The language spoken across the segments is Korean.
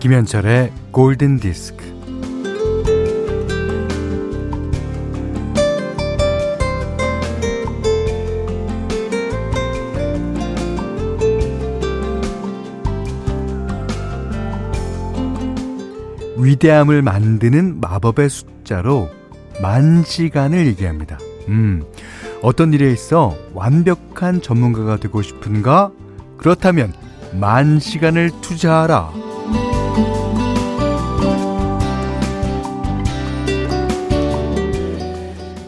김현철의 골든 디스크. 위대함을 만드는 마법의 숫자로 만 시간을 얘기합니다. 음, 어떤 일에 있어 완벽한 전문가가 되고 싶은가? 그렇다면 만 시간을 투자하라.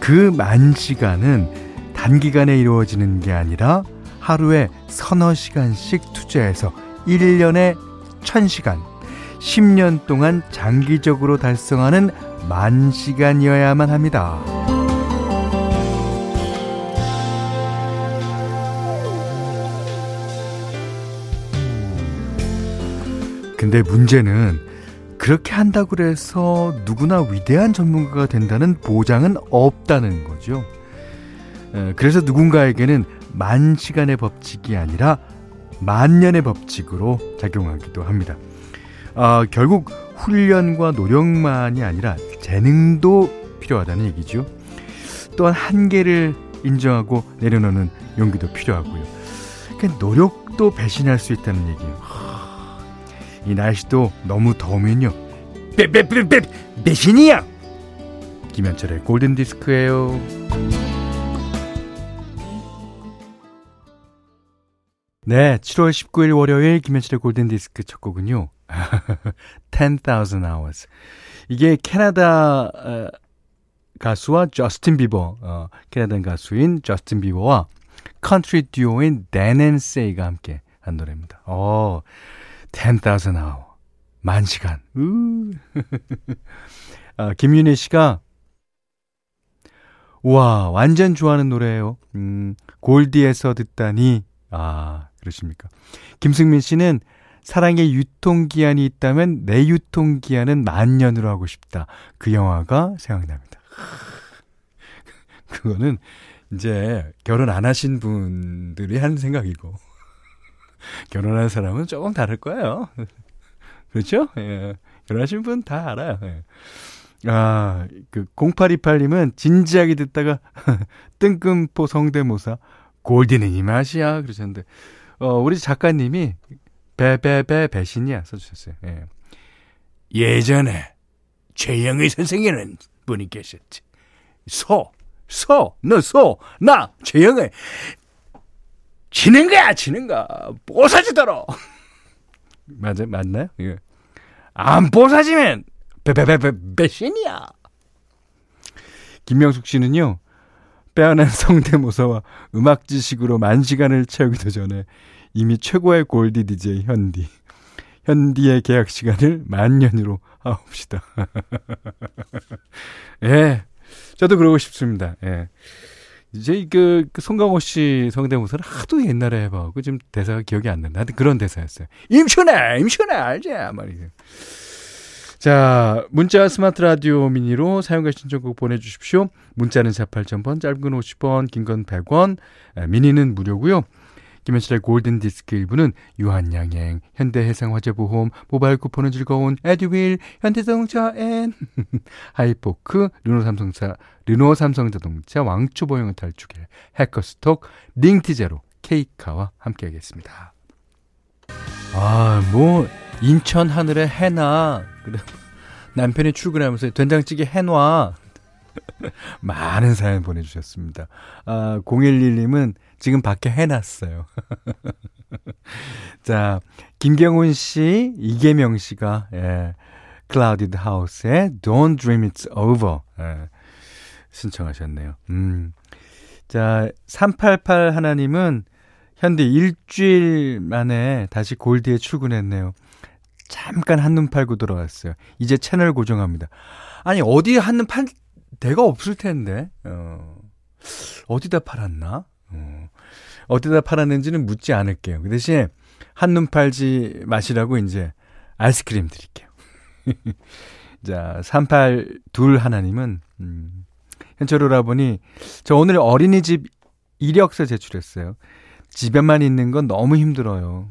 그 만 시간은 단기간에 이루어지는 게 아니라 하루에 서너 시간씩 투자해서 1년에 1000시간, 10년 동안 장기적으로 달성하는 만 시간이어야만 합니다. 근데 문제는 그렇게 한다고 해서 누구나 위대한 전문가가 된다는 보장은 없다는 거죠. 그래서 누군가에게는 만 시간의 법칙이 아니라 만년의 법칙으로 작용하기도 합니다. 아, 결국 훈련과 노력만이 아니라 재능도 필요하다는 얘기죠. 또한 한계를 인정하고 내려놓는 용기도 필요하고요. 그러니까 노력도 배신할 수 있다는 얘기예요. 이 날씨도 너무 더우면요. 빼빼빼빼 배신이야. 김현철의 골든 디스크예요. 네, 7월 19일 월요일 김현철의 골든 디스크 첫 곡은요. 10,000 hours. 이게 캐나다 어, 가수와 저스틴 비버, 어, 캐나다 가수인 저스틴 비버와 컨트리 듀오인 댄 앤 셰이가 함께 한 노래입니다. 어, 10,000 hour. 만 시간. 아, 김윤혜 씨가 와, 완전 좋아하는 노래예요. 음, 골디에서 듣다니. 아, 그러십니까? 김승민 씨는 사랑의 유통기한이 있다면 내 유통기한은 만년으로 하고 싶다. 그 영화가 생각납니다. 그거는 이제 결혼 안 하신 분들이 하는 생각이고. 결혼한 사람은 조금 다를 거예요. 그렇죠? 예. 결혼하신 분 다 알아요. 예. 아, 그 0828님은 진지하게 듣다가 뜬금포 성대모사 골디는 이 맛이야 그러셨는데 어, 우리 작가님이 배배배 배신이야 써주셨어요. 예. 예전에 최영의 선생이라는 분이 계셨지. 소, 소, 너 소, 나 최영의 지는 거야, 지는 거. 뽀사지도록. 맞아, 맞나요? 예. 안 뽀사지면 배배배배 배신이야. 김명숙 씨는요. 빼어난 성대모사와 음악 지식으로 만 시간을 채우기도 전에 이미 최고의 골디 DJ 현디. 현디의 계약 시간을 만 년으로 하옵시다. 예. 저도 그러고 싶습니다. 예. 이제 그, 그 송강호 씨 성대모사를 하도 옛날에 해봐갖고 지금 대사가 기억이 안 난다. 하여튼 그런 대사였어요. 임춘아, 임춘아, 알지? 말이죠. 자, 문자 스마트 라디오 미니로 사용과 신청곡 보내주십시오. 문자는 48,000번, 짧은 건 50원, 긴 건 100원, 미니는 무료고요. 김현철의 골든 디스크 일부는 유한양행, 현대해상화재보험, 모바일 쿠폰은 즐거운 에듀윌, 현대자동차 앤 하이포크, 르노삼성차, 르노삼성자동차, 왕초보용은 탈출길, 해커스톡, 링티제로, 케이카와 함께하겠습니다. 아, 뭐 인천 하늘에 해나 그래 남편이 출근하면서 된장찌개 해놔 많은 사연 보내주셨습니다. 아, 011님은 지금 밖에 해놨어요. 자, 김경훈 씨, 이계명 씨가, 예, Clouded House의 Don't Dream It's Over, 예, 신청하셨네요. 음. 자, 388 하나님은 현대 일주일 만에 다시 골드에 출근했네요. 잠깐 한눈 팔고 들어왔어요. 이제 채널 고정합니다. 아니, 어디 한눈 팔 데가 없을 텐데, 어, 어디다 팔았나? 어, 어디다 팔았는지는 묻지 않을게요. 그 대신에 한눈 팔지 마시라고 이제 아이스크림 드릴게요. 자, 382 하나님은, 음, 현철 오라보니, 저 오늘 어린이집 이력서 제출했어요. 집에만 있는 건 너무 힘들어요.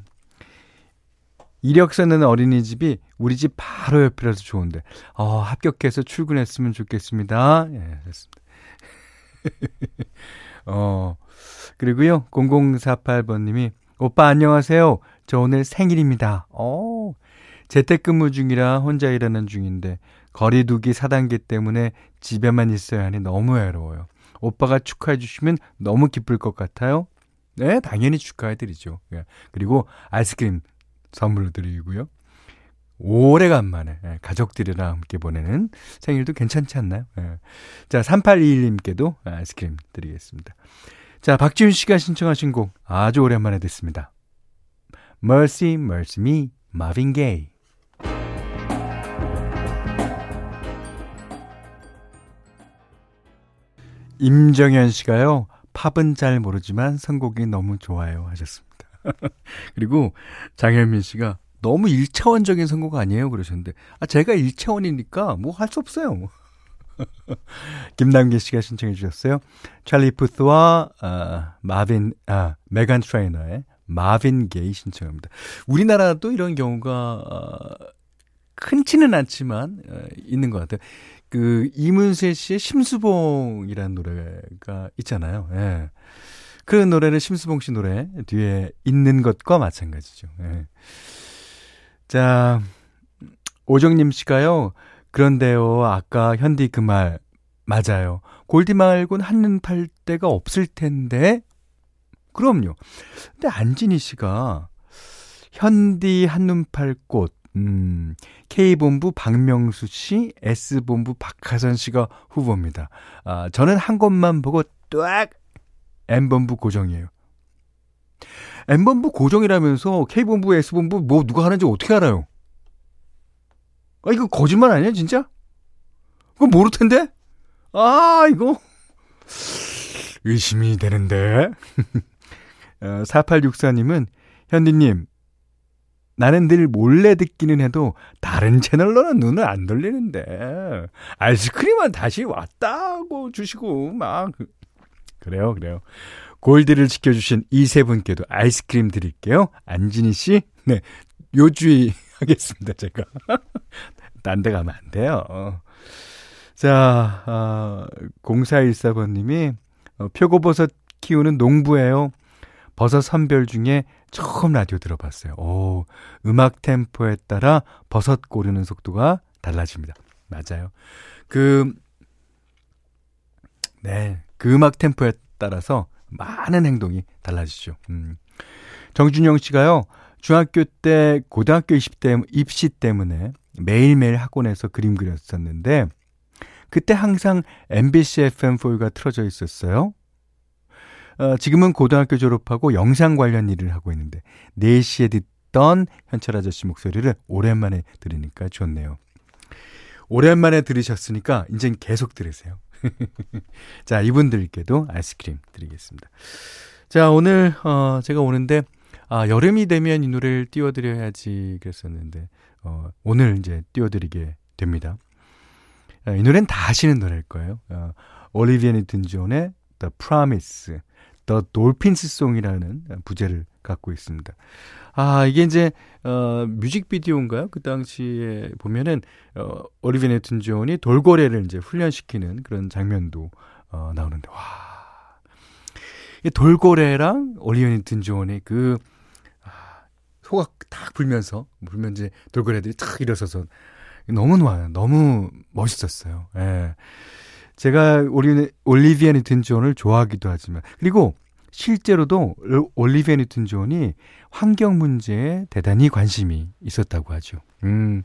이력서 는 어린이집이 우리 집 바로 옆이라서 좋은데, 어, 합격해서 출근했으면 좋겠습니다. 예, 됐습니다. 어, 그리고요, 0048번님이, 오빠 안녕하세요. 저 오늘 생일입니다. 어, 재택근무 중이라 혼자 일하는 중인데, 거리두기 4단계 때문에 집에만 있어야 하니 너무 외로워요. 오빠가 축하해 주시면 너무 기쁠 것 같아요. 네, 당연히 축하해 드리죠. 예. 그리고 아이스크림 선물로 드리고요. 오래간만에 예, 가족들이랑 함께 보내는 생일도 괜찮지 않나요? 예. 자, 3821님께도 아이스크림 드리겠습니다. 자, 박지훈 씨가 신청하신 곡 아주 오랜만에 듣습니다. Mercy, Mercy Me, Marvin Gaye. 임정현 씨가요, 팝은 잘 모르지만 선곡이 너무 좋아요 하셨습니다. 그리고 장현민 씨가 너무 1차원적인 선곡 아니에요? 그러셨는데, 아, 제가 1차원이니까 뭐 할 수 없어요. 김남기 씨가 신청해 주셨어요. 찰리 푸스와 어, 마빈, 아, 메간 트레이너의 마빈 게이 신청합니다. 우리나라도 이런 경우가 어, 흔치는 않지만 어, 있는 것 같아요. 그 이문세 씨의 심수봉이라는 노래가 있잖아요. 예. 그 노래는 심수봉 씨 노래 뒤에 있는 것과 마찬가지죠. 예. 자, 오정님 씨가요. 그런데요, 아까 현디 그 말 맞아요. 골디 말곤 한눈 팔 데가 없을 텐데. 그럼요. 근데 안진희 씨가 현디 한눈 팔 곳, 음, K본부 박명수 씨, S본부 박하선 씨가 후보입니다. 아, 저는 한 곳만 보고 딱 M본부 고정이에요. M본부 고정이라면서 K본부, S본부 뭐 누가 하는지 어떻게 알아요? 아, 이거 거짓말 아니야, 진짜? 그거 모를 텐데? 아, 이거. 의심이 되는데. 어, 4864님은, 현디님, 나는 늘 몰래 듣기는 해도 다른 채널로는 눈을 안 돌리는데 아이스크림은 다시 왔다고 주시고 막 그래요, 그래요. 골드를 지켜주신 이 세 분께도 아이스크림 드릴게요. 안진희 씨, 네, 요주의 하겠습니다, 제가. 딴 데 가면 안 돼요. 자, 어, 0414번님이, 어, 표고버섯 키우는 농부예요. 버섯 선별 중에 처음 라디오 들어봤어요. 오, 음악 템포에 따라 버섯 고르는 속도가 달라집니다. 맞아요. 그, 네, 그 음악 템포에 따라서 많은 행동이 달라지죠. 음. 정준영 씨가요, 중학교 때 고등학교 입시, 때, 입시 때문에 매일매일 학원에서 그림 그렸었는데, 그때 항상 MBC FM4가 틀어져 있었어요. 어, 지금은 고등학교 졸업하고 영상 관련 일을 하고 있는데, 4시에 듣던 현철 아저씨 목소리를 오랜만에 들으니까 좋네요. 오랜만에 들으셨으니까 이젠 계속 들으세요. 자, 이분들께도 아이스크림 드리겠습니다. 자, 오늘, 어, 제가 오는데, 아, 여름이 되면 이 노래를 띄워드려야지 그랬었는데, 어, 오늘 이제 띄워드리게 됩니다. 아, 이 노래는 다 아시는 노래일 거예요. 어, 올리비아 뉴튼 존의 The Promise, The Dolphins Song이라는 부제를 갖고 있습니다. 아, 이게 이제, 어, 뮤직비디오인가요? 그 당시에 보면은, 어, 올리비아 뉴튼 존이 돌고래를 이제 훈련시키는 그런 장면도, 어, 나오는데, 와. 이 돌고래랑 올리비아 뉴튼 존의 그, 아, 소가 탁 불면서, 불면 이제 돌고래들이 탁 일어서서, 너무 좋아요. 너무 멋있었어요. 예. 제가 올리, 올리비아 뉴튼 존을 좋아하기도 하지만, 그리고 실제로도 올리비아 뉴튼 존이 환경 문제에 대단히 관심이 있었다고 하죠. 음.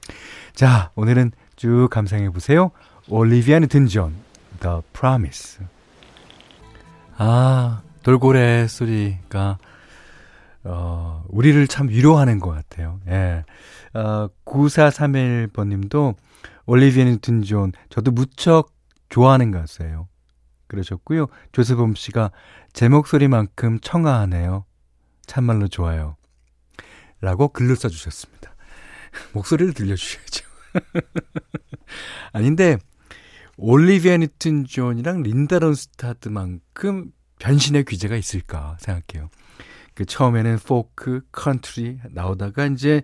자, 오늘은 쭉 감상해 보세요. 올리비아 뉴튼 존, The Promise. 아, 돌고래 소리가, 어, 우리를 참 위로하는 것 같아요. 예. 어, 9431번 님도 올리비아 뉴튼 존, 저도 무척 좋아하는 가수예요. 그러셨고요. 조세범 씨가 제 목소리만큼 청아하네요. 참말로 좋아요. 라고 글로 써주셨습니다. 목소리를 들려주셔야죠. 아닌데, 올리비아 뉴튼 존이랑 린다 론스타드만큼 변신의 귀재가 있을까 생각해요. 그 처음에는 포크, 컨트리 나오다가 이제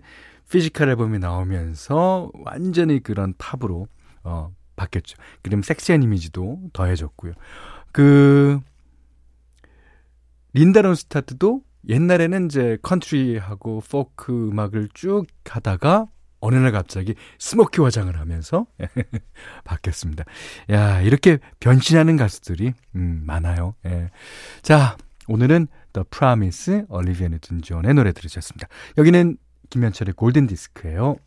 Physical 앨범이 나오면서 완전히 그런 팝으로 어 바뀌었죠. 그럼 섹시한 이미지도 더해졌고요. 그 린다 론스타트도 옛날에는 이제 컨트리하고 포크 음악을 쭉 하다가 어느 날 갑자기 스모키 화장을 하면서 바뀌었습니다. 야, 이렇게 변신하는 가수들이 음, 많아요. 예. 자, 오늘은 The Promise, 올리비아 뉴튼 존의 노래 들으셨습니다. 여기는 김현철의 골든 디스크예요.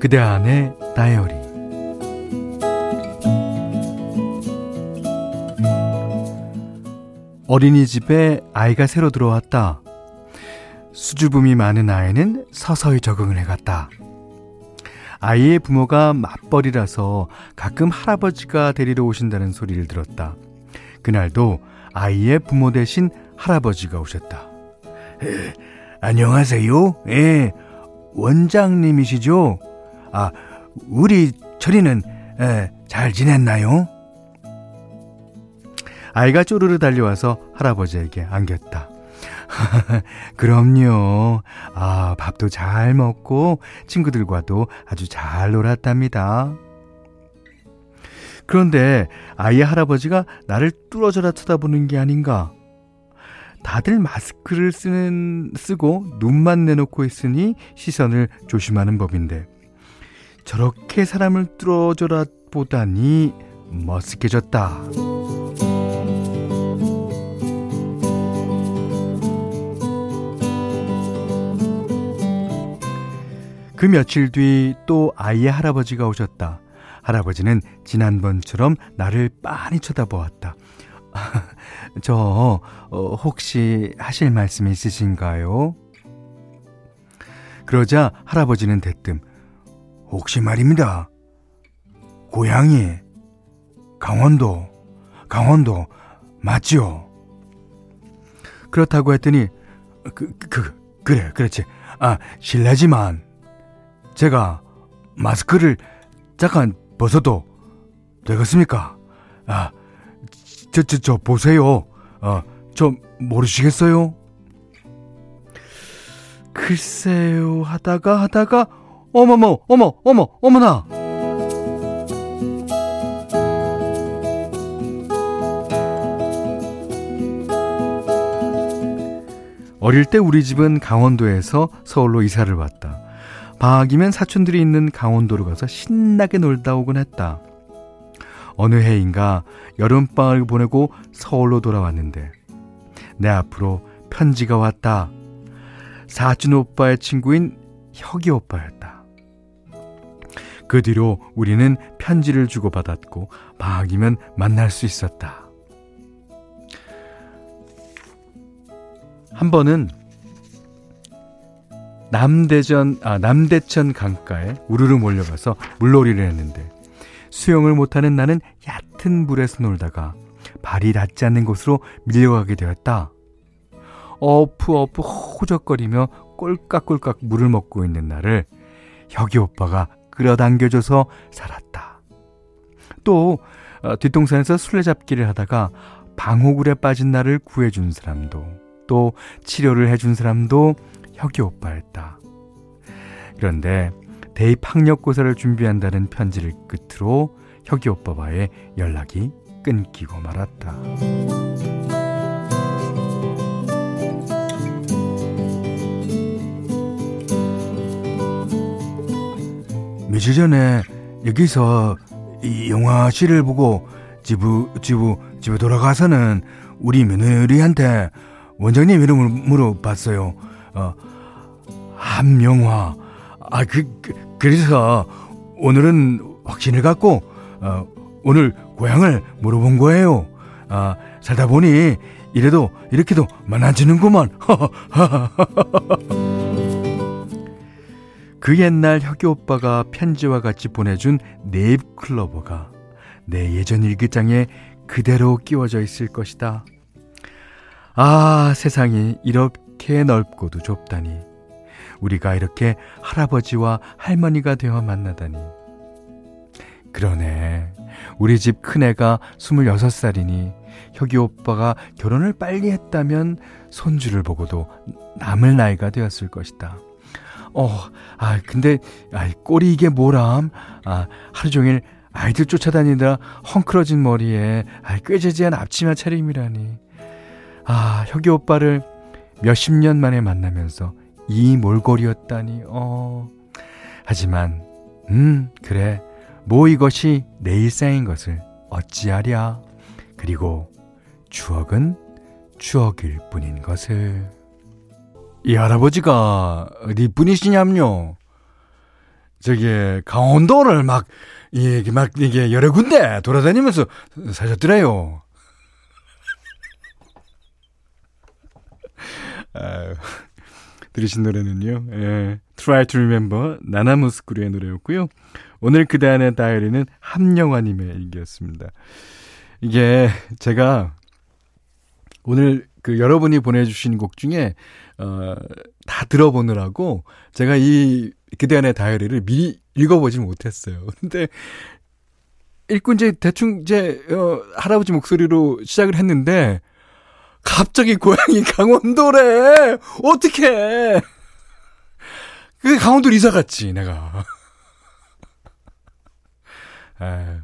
그대 안의 다이어리 어린이집에 아이가 새로 들어왔다. 수줍음이 많은 아이는 서서히 적응을 해갔다. 아이의 부모가 맞벌이라서 가끔 할아버지가 데리러 오신다는 소리를 들었다. 그날도 아이의 부모 대신 할아버지가 오셨다. 에, 안녕하세요. 예, 원장님이시죠? 아, 우리 철이는 에, 잘 지냈나요? 아이가 쪼르르 달려와서 할아버지에게 안겼다. 그럼요. 아, 밥도 잘 먹고 친구들과도 아주 잘 놀았답니다. 그런데 아이의 할아버지가 나를 뚫어져라 쳐다보는 게 아닌가? 다들 마스크를 쓰는, 쓰고 눈만 내놓고 있으니 시선을 조심하는 법인데, 저렇게 사람을 뚫어져라 보다니 머쓱해졌다. 그 며칠 뒤 또 아이의 할아버지가 오셨다. 할아버지는 지난번처럼 나를 빤히 쳐다보았다. 저, 어, 혹시 하실 말씀 있으신가요? 그러자 할아버지는 대뜸, 혹시 말입니다. 고향이 강원도, 강원도 맞죠? 그렇다고 했더니, 그, 그, 그래, 그렇지. 아, 실례지만, 제가 마스크를 잠깐 벗어도 되겠습니까? 아, 저, 저, 저, 보세요. 어, 좀 모르시겠어요? 글쎄요, 하다가 하다가, 어머머, 어머, 어머, 어머나! 어릴 때 우리 집은 강원도에서 서울로 이사를 왔다. 방학이면 사촌들이 있는 강원도로 가서 신나게 놀다 오곤 했다. 어느 해인가 여름방학을 보내고 서울로 돌아왔는데 내 앞으로 편지가 왔다. 사촌 오빠의 친구인 혁이 오빠였다. 그 뒤로 우리는 편지를 주고받았고 방학이면 만날 수 있었다. 한 번은 남대전 아 남대천 강가에 우르르 몰려가서 물놀이를 했는데 수영을 못하는 나는 얕은 물에서 놀다가 발이 닿지 않는 곳으로 밀려가게 되었다. 어프 어프 호적거리며 꼴깍꼴깍 물을 먹고 있는 나를 혁이 오빠가 끌어당겨줘서 살았다. 또 어, 뒷동산에서 술래잡기를 하다가 방호굴에 빠진 나를 구해준 사람도 또 치료를 해준 사람도 혁이 오빠였다. 그런데 대입 학력고사를 준비한다는 편지를 끝으로 혁이 오빠와의 연락이 끊기고 말았다. 며칠 전에 여기서 이 영화실을 보고 집에 집에 집에 돌아가서는 우리 며느리한테 원장님 이름을 물어봤어요. 어, 함영화. 아, 그, 그, 그래서 오늘은 확신을 갖고, 어, 오늘 고향을 물어본 거예요. 아, 살다 보니 이래도 이렇게도 많아지는구만. 그 옛날 혁이 오빠가 편지와 같이 보내준 네잎 클로버가 내 예전 일기장에 그대로 끼워져 있을 것이다. 아, 세상이 이렇게 넓고도 좁다니. 우리가 이렇게 할아버지와 할머니가 되어 만나다니. 그러네. 우리 집 큰애가 26살이니 혁이 오빠가 결혼을 빨리 했다면 손주를 보고도 남을 나이가 되었을 것이다. 어, 아, 근데, 아, 꼴이 이게 뭐람? 아, 하루 종일 아이들 쫓아다니느라 헝클어진 머리에, 아, 꾀재재한 앞치마 차림이라니. 아, 혁이 오빠를 몇십 년 만에 만나면서 이 몰골이었다니, 어. 하지만, 음, 그래. 뭐 이것이 내 일상인 것을 어찌하랴. 그리고 추억은 추억일 뿐인 것을. 이 할아버지가 어디 분이시냐면요. 저기 강원도를 막 이게 막 이게 여러 군데 돌아다니면서 사셨더래요. 아, 들으신 노래는요. 예, Try to Remember 나나무스쿠르의 노래였고요. 오늘 그대안의 다이어리는 함영화님의 일기였습니다. 이게 제가 오늘 그 여러분이 보내주신 곡 중에 어, 다 들어보느라고 제가 이 그대안의 다이어리를 미리 읽어보지 못했어요. 근데 읽고 이제 대충 이제 어, 할아버지 목소리로 시작을 했는데 갑자기 고향이 강원도래. 어떻게? 그 강원도 이사 갔지 내가. 아,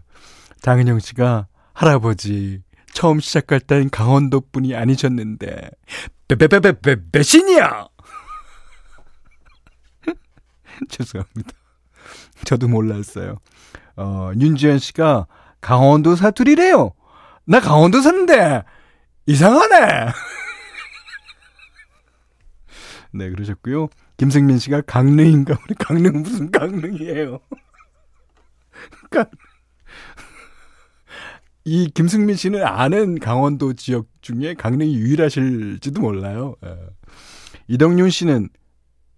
장은영 씨가 할아버지 처음 시작할 땐 강원도 분이 아니셨는데 베베베베베 배신이야. 죄송합니다. 저도 몰랐어요. 어, 윤지현 씨가 강원도 사투리래요. 나 강원도 사는데 이상하네. 네, 그러셨고요. 김승민 씨가 강릉인가? 우리 강릉 무슨 강릉이에요? 이 김승민 씨는 아는 강원도 지역 중에 강릉이 유일하실지도 몰라요. 예. 이덕윤 씨는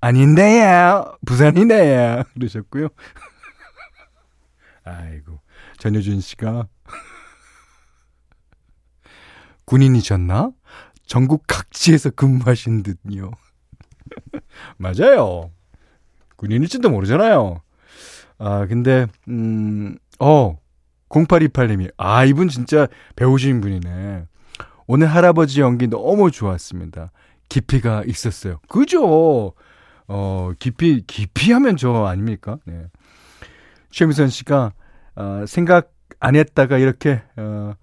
아닌데요. 부산이네요. 그러셨고요. 아이고. 전효준 씨가 군인이셨나? 전국 각지에서 근무하신 듯요. 맞아요. 군인일지도 모르잖아요. 아, 근데, 음, 어, 0828님이, 아, 이분 진짜 배우신 분이네. 오늘 할아버지 연기 너무 좋았습니다. 깊이가 있었어요. 그죠? 어, 깊이, 깊이 하면 저 아닙니까? 네. 최미선 씨가, 어, 생각 안 했다가 이렇게, 어,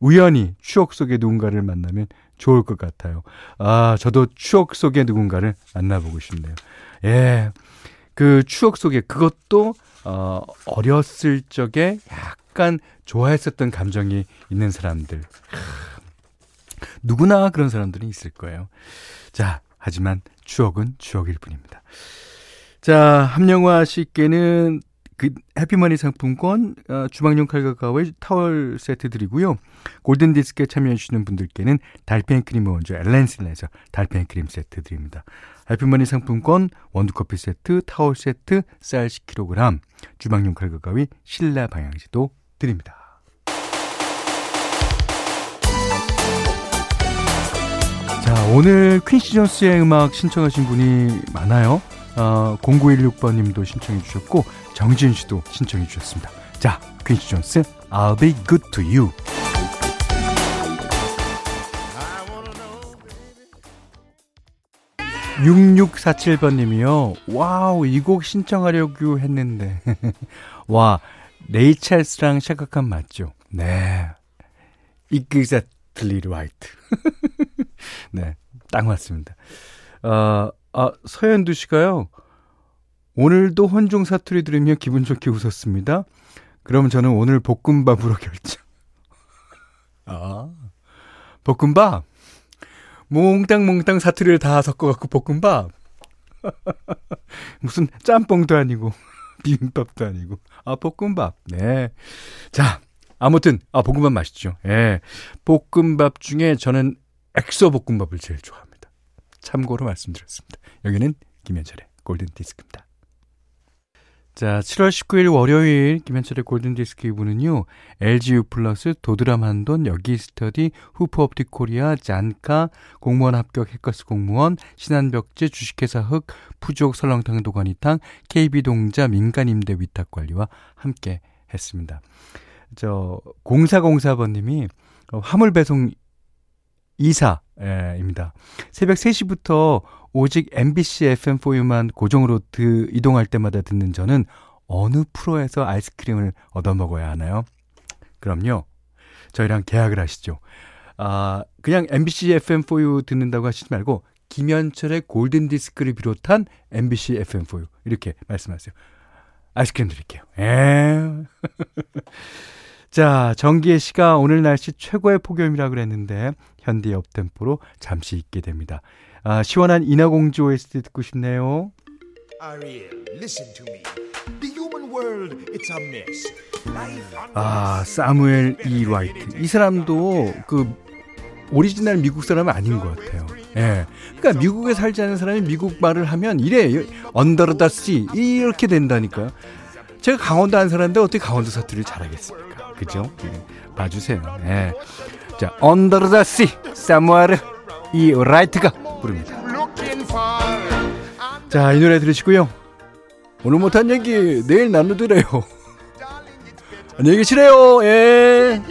우연히 추억 속의 누군가를 만나면 좋을 것 같아요. 아, 저도 추억 속의 누군가를 만나보고 싶네요. 예. 그 추억 속에 그것도, 어, 어렸을 적에 약간 좋아했었던 감정이 있는 사람들. 누구나 그런 사람들이 있을 거예요. 자, 하지만 추억은 추억일 뿐입니다. 자, 함영화 씨께는 그 해피머니 상품권, 어, 주방용 칼과 가위 타월 세트 드리고요. 골든 디스크에 참여해 주시는 분들께는 달팽이 크림 원조 엘렌실라에서 달팽이 크림 세트 드립니다. 해피머니 상품권, 원두커피 세트, 타월 세트, 쌀 10kg, 주방용 칼과 가위, 신라 방향제도 드립니다. 자, 오늘 퀸시 존스의 음악 신청하신 분이 많아요. 어, 0916번님도 신청해 주셨고 정지은 씨도 신청해 주셨습니다. 자, 퀸시 존스 I'll be good to you. (6647번님이요) 와우 이 곡 신청하려고 했는데. 와 레이 찰스랑 샤카 칸 맞죠? 네. Exactly right. 네 딱 맞습니다. 어, 아, 서현두 씨가요. 오늘도 혼종 사투리 들으며 기분 좋게 웃었습니다. 그럼 저는 오늘 볶음밥으로 결정. 아, 볶음밥? 몽땅몽땅 사투리를 다 섞어갖고 볶음밥? 무슨 짬뽕도 아니고, 비빔밥도 아니고, 아, 볶음밥. 네. 자, 아무튼, 아, 볶음밥 맛있죠. 예. 볶음밥 중에 저는 XO 볶음밥을 제일 좋아합니다. 참고로 말씀드렸습니다. 여기는 김현철의 골든 디스크입니다. 자, 7월 19일 월요일 김현철의 골든디스크 2부는요. LGU 플러스, 도드람 한돈, 여기 스터디, 후퍼옵틱 코리아, 잔카, 공무원 합격 해커스 공무원, 신한벽지, 주식회사 흑, 푸주옥 설렁탕 도가니탕, KB동자 민간임대 위탁관리와 함께 했습니다. 저 0404번님이 화물 배송 이사입니다. 새벽 3시부터 오직 MBC FM4U만 고정으로 드, 이동할 때마다 듣는 저는 어느 프로에서 아이스크림을 얻어 먹어야 하나요? 그럼요. 저희랑 계약을 하시죠. 아, 그냥 MBC FM4U 듣는다고 하시지 말고 김현철의 골든 디스크를 비롯한 MBC FM4U 이렇게 말씀하세요. 아이스크림 드릴게요. 에. 자, 정기혜 씨가 오늘 날씨 최고의 폭염이라 그랬는데 현대 up-tempo로 잠시 잊게 됩니다. 아, 시원한 인어공주 OST 듣고 싶네요. 아, 사무엘 E. 라이트. 이 사람도 그 오리지널 미국 사람은 아닌 것 같아요. 예. 그러니까 미국에 살지 않은 사람이 미국 말을 하면 이래 Under the Sea 이렇게 된다니까요. 제가 강원도 안 사는데 어떻게 강원도 사투리를 잘하겠습니까? 그죠? 예. 봐주세요. 예. 자, Under the Sea, 사무엘 이 라이트가 부릅니다. 자, 이 노래 들으시고요. 오늘 못한 얘기 내일 나누드래요. 안녕히 계시래요. 예.